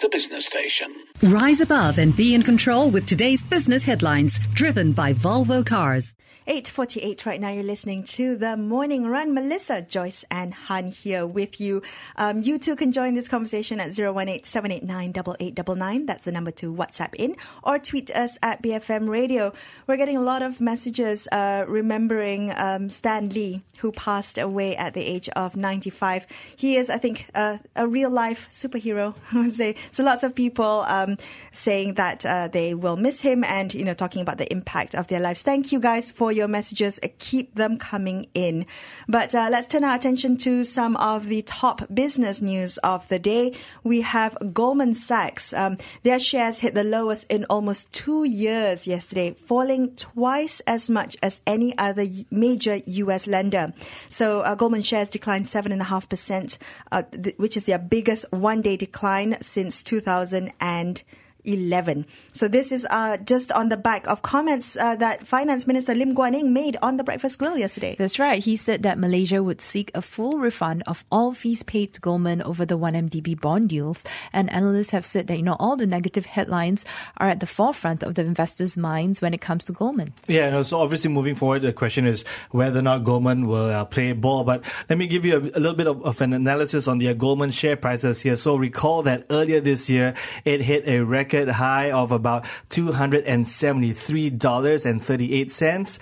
the business station. Rise above and be in control with today's business headlines, driven by Volvo Cars. 8.48 right now you're listening to the morning run. Melissa joyce and han here with you. Um, you too can join this conversation at 018-789-8899 that's the number to whatsapp in or tweet us at bfm radio. We're getting a lot of messages uh, remembering um, stan lee who passed away at the age of 95 he is i think uh, a real life superhero i would say so lots of people um, saying that uh, they will miss him and you know talking about the impact of their lives thank you guys for your messages. Keep them coming in. But uh, let's turn our attention to some of the top business news of the day. We have Goldman Sachs. Um, their shares hit the lowest in almost two years yesterday, falling twice as much as any other major U.S. lender. So uh, Goldman shares declined 7.5%, uh, th- which is their biggest one day decline since 2000. And 11. So this is uh, just on the back of comments uh, that Finance Minister Lim Guan Eng made on the Breakfast Grill yesterday. That's right. He said that Malaysia would seek a full refund of all fees paid to Goldman over the 1MDB bond deals. And analysts have said that, you know, all the negative headlines are at the forefront of the investors' minds when it comes to Goldman. Yeah, no, so obviously moving forward, the question is whether or not Goldman will uh, play ball. But let me give you a, a little bit of, of, an analysis on the uh, Goldman share prices here. So recall that earlier this year, it hit a record record high of about $273.38.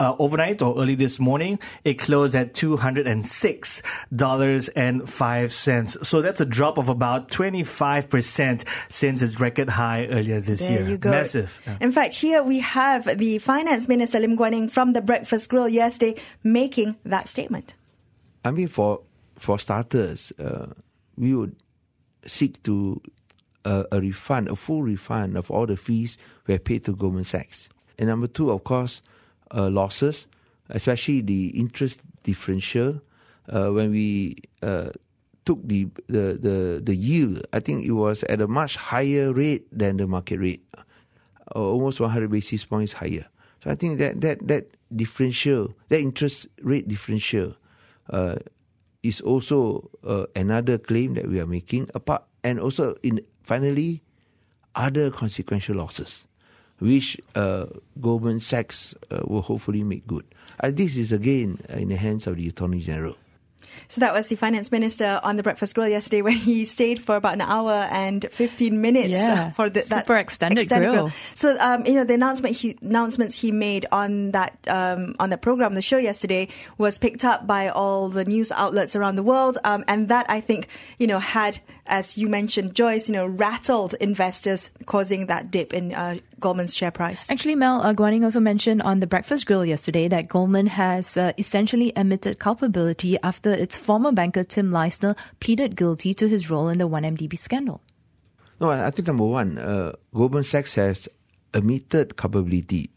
Uh, overnight or early this morning, it closed at $206.05. So that's a drop of about 25% since its record high earlier this there year. You go. Massive. Yeah. In fact, here we have the Finance Minister Lim Guan Eng from the Breakfast Grill yesterday making that statement. I mean, for for starters, uh, we would seek to a, a, refund, a full refund of all the fees we have paid to Goldman Sachs. And number two, of course, uh, losses, especially the interest differential. Uh, when we uh, took the, the, the, the yield, I think it was at a much higher rate than the market rate, uh, almost 100 basis points higher. So I think that, that, that differential, that interest rate differential, uh, is also uh, another claim that we are making apart and also in finally other consequential losses which uh, Goldman Sachs uh, will hopefully make good. And this is again in the hands of the Attorney General. So that was the finance minister on the breakfast grill yesterday where he stayed for about an hour and 15 minutes yeah, for the, that super extended, extended grill. grill. So, um, you know, the announcement he, announcements he made on that, um, on the program, the show yesterday was picked up by all the news outlets around the world. Um, and that I think, you know, had, as you mentioned, Joyce, you know, rattled investors causing that dip in, uh, Goldman's share price. Actually, Mel uh, Guan Eng also mentioned on the Breakfast Grill yesterday that Goldman has uh, essentially admitted culpability after its former banker Tim Leissner pleaded guilty to his role in the 1MDB scandal. No, I think number one, uh, Goldman Sachs has admitted culpability.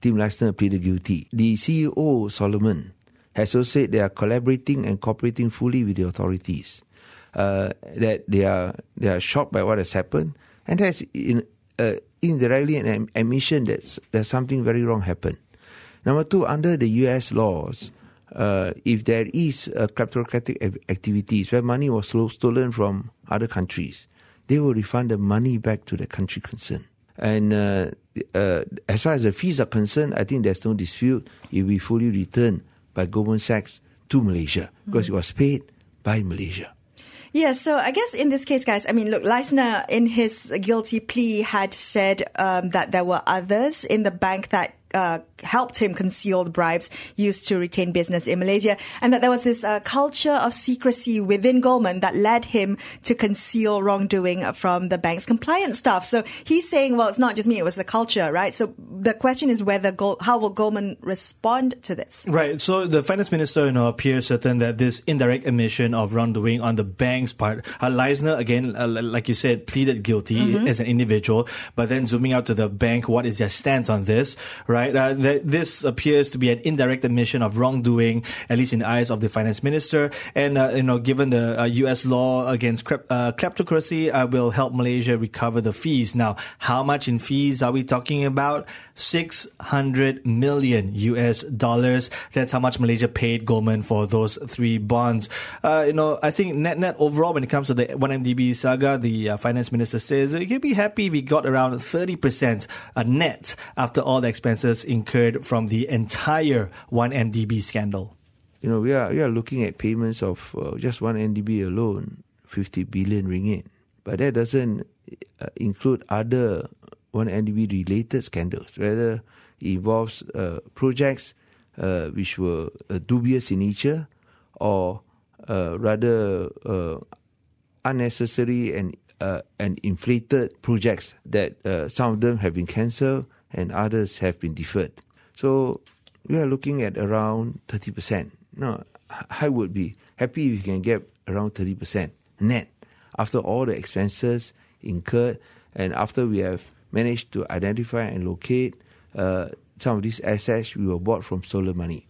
Tim Leissner pleaded guilty. The CEO, Solomon, has also said they are collaborating and cooperating fully with the authorities. Uh, that they are they are shocked by what has happened, and has in, uh, indirectly an admission that there's something very wrong happened. Number two, under the U.S. laws, uh, if there is a kleptocratic activities where money was stolen from other countries, they will refund the money back to the country concerned. And uh, uh, as far as the fees are concerned, I think there's no dispute. It will be fully returned by Goldman Sachs to Malaysia because mm-hmm. it was paid by Malaysia. Yeah, so I guess in this case, guys, I mean, look, Leissner in his guilty plea had said um, that there were others in the bank that uh, helped him conceal the bribes used to retain business in Malaysia, and that there was this uh, culture of secrecy within Goldman that led him to conceal wrongdoing from the bank's compliance staff. So he's saying, well, it's not just me; it was the culture, right? So the question is whether how will Goldman respond to this? Right. So the finance minister, you know, appears certain that this indirect admission of wrongdoing on the bank's part, uh, Leissner again, uh, like you said, pleaded guilty mm-hmm. as an individual, but then zooming out to the bank, what is their stance on this, right? Right? Uh, th- this appears to be an indirect admission of wrongdoing, at least in the eyes of the finance minister. And uh, you know, given the uh, U.S. law against uh, kleptocracy, uh, will help Malaysia recover the fees. Now, how much in fees are we talking about? Six hundred million U.S. dollars. That's how much Malaysia paid Goldman for those three bonds. Uh, you know, I think net net overall, when it comes to the 1MDB saga, the finance minister says he'd be happy if he got around thirty percent net after all the expenses incurred from the entire 1MDB scandal. You know, we are we are looking at payments of uh, just one MDB alone, 50 billion ringgit. But that doesn't uh, include other one MDB related scandals, whether it involves uh, projects uh, which were uh, dubious in nature or uh, rather unnecessary and uh, and inflated projects that uh, some of them have been cancelled and others have been deferred. So we are looking at around 30%. Now, I would be happy if we can get around 30% net after all the expenses incurred and after we have managed to identify and locate uh, some of these assets we were bought from stolen money.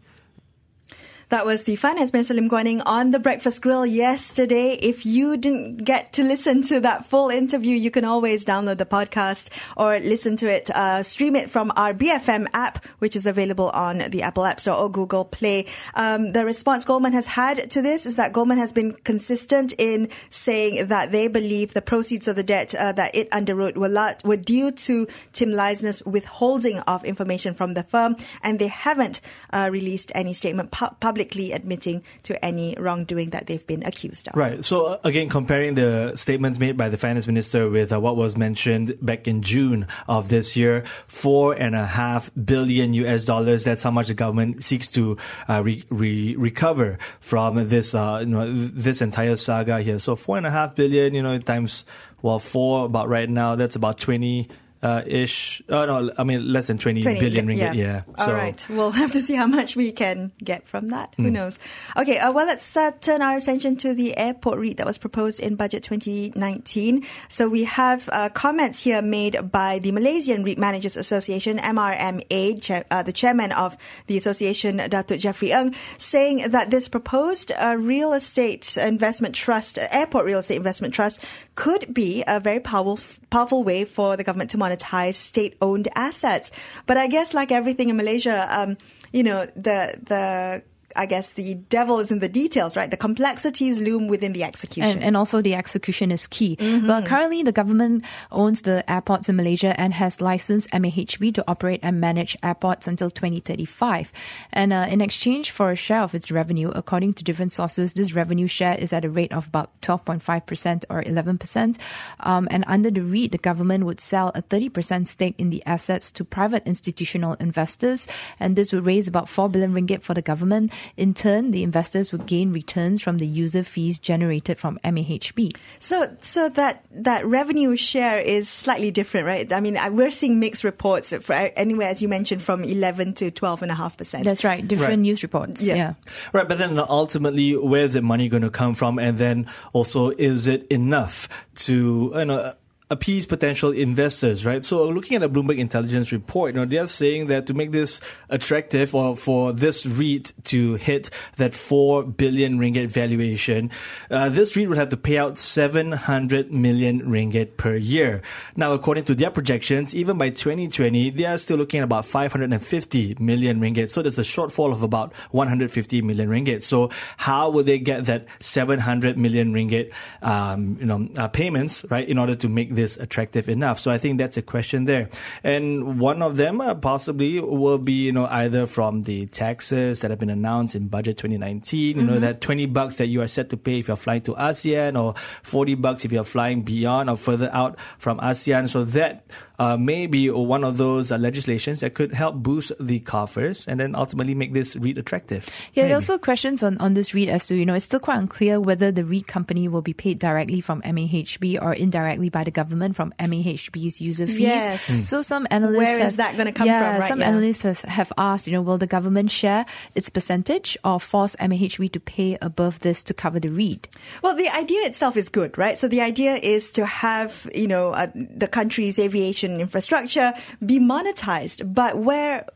That was the Finance Minister Lim Guan on the Breakfast Grill yesterday. If you didn't get to listen to that full interview, you can always download the podcast or listen to it, uh, stream it from our BFM app, which is available on the Apple App Store or Google Play. Um, the response Goldman has had to this is that Goldman has been consistent in saying that they believe the proceeds of the debt uh, that it underwrote were, lot, were due to Tim Leissner's withholding of information from the firm, and they haven't uh, released any statement pu- publicly admitting to any wrongdoing that they've been accused of. Right. So uh, again, comparing the statements made by the finance minister with uh, what was mentioned back in June of this year, four and a half billion US dollars. That's how much the government seeks to uh, re- re- recover from this, uh, you know, this entire saga here. So four and a half billion, you know, times well four about right now. That's about twenty uh, ish. Oh no, I mean less than twenty 20, billion ringgit. Yeah. All right. We'll have to see how much we can get from that. Hmm. Who knows? Okay. Uh, well, let's uh, turn our attention to the airport REIT that was proposed in Budget 2019. So we have uh, comments here made by the Malaysian REIT Managers Association, MRMA, chair, uh, the chairman of the association, Datuk Jeffrey Ng, saying that this proposed uh, real estate investment trust, airport real estate investment trust, could be a very powerful, powerful way for the government to monetize state-owned assets. But I guess, like everything in Malaysia, um, you know, the the I guess the devil is in the details, right? The complexities loom within the execution. And, and also the execution is key. Mm-hmm. But currently, the government owns the airports in Malaysia and has licensed MAHB to operate and manage airports until 2035. And uh, in exchange for a share of its revenue, according to different sources, this revenue share is at a rate of about 12.5% or 11%. Um, and under the REIT, the government would sell a 30% stake in the assets to private institutional investors. And this would raise about 4 billion ringgit for the government. In turn, the investors would gain returns from the user fees generated from MAHB. So, so that that revenue share is slightly different, right? I mean, we're seeing mixed reports for anywhere, as you mentioned, from eleven to twelve and a half percent. That's right, different Right. news reports. Yeah. yeah. Right, but then ultimately, where's the money going to come from? And then also, is it enough to you know appease potential investors? Right. So, looking at the Bloomberg Intelligence report, you know, they're saying that to make this attractive or for this REIT to hit that four billion ringgit valuation, uh, this REIT would have to pay out seven hundred million ringgit per year. Now, according to their projections, even by 2020, they are still looking at about 550 million ringgit. So there's a shortfall of about 150 million ringgit. So how will they get that 700 million ringgit, um, you know, uh, payments, right, in order to make this attractive enough? So I think that's a question there. And one of them uh, possibly will be, you know, either from the taxes that have been announced in budget 2019, you know, that 20 bucks that you are set to pay if you're flying to ASEAN or 40 bucks if you're flying beyond or further out from ASEAN. So that uh, may be one of those uh, legislations that could help boost the coffers and then ultimately make this REIT attractive. Yeah, there are also questions on, on this REIT as to, you know, it's still quite unclear whether the REIT company will be paid directly from MAHB or indirectly by the government from MAHB's user fees. Yes. Mm. So some analysts Where is have- that gonna come yeah, from, right? Some Yeah. analysts has, have asked, you know, will the government share its percentage or force MAHB to pay above this to cover the REIT? Well, the idea itself is good, right? So the idea is to have, you know, uh, the country's aviation infrastructure be monetized. But where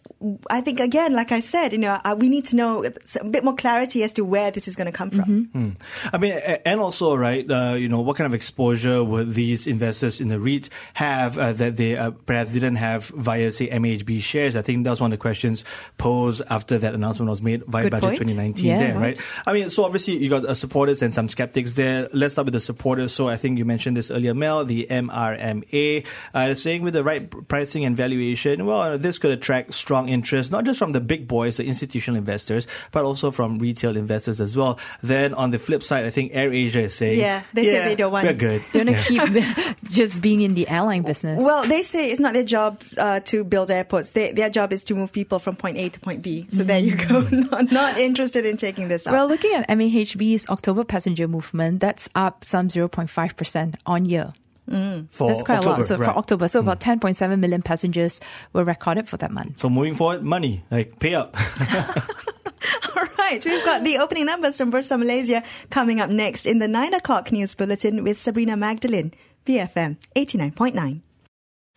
I think again, like I said, you know, uh, we need to know a bit more clarity as to where this is going to come from. Mm-hmm. I mean, and also, right, uh, you know, what kind of exposure would these investors in the REIT have uh, that they uh, perhaps didn't have via, say, MHB shares? I think that was one of the questions posed after that announcement was made via Good Budget point. 2019 Yeah, there, right. right? I mean, so obviously you got uh, supporters and some skeptics there. Let's start with the supporters. So I think you mentioned this earlier, Mel, the MRMA, uh, saying with the right pricing and valuation, well, this could attract strong interest, not just from the big boys, the institutional investors, but also from retail investors as well. Then on the flip side, I think AirAsia is saying, Yeah, they said they don't want- We're good. They want to keep just being in the airline business. Well, they say it's not their job uh, to build airports. They, their job is to move people from point A to point B. So there you go. not, not interested in taking this up. Well, looking at MAHB's October passenger movement, that's up some 0.5% on year. Mm. For That's quite October, a lot. So right. for October, so about mm. 10.7 million passengers were recorded for that month. So moving forward, money, like pay up. All right, we've got the opening numbers from Bursa Malaysia coming up next in the 9 o'clock news bulletin with Sabrina Magdalene, BFM 89.9.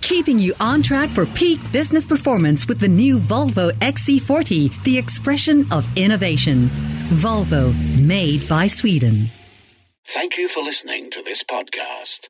Keeping you on track for peak business performance with the new Volvo XC40, the expression of innovation. Volvo, made by Sweden. Thank you for listening to this podcast.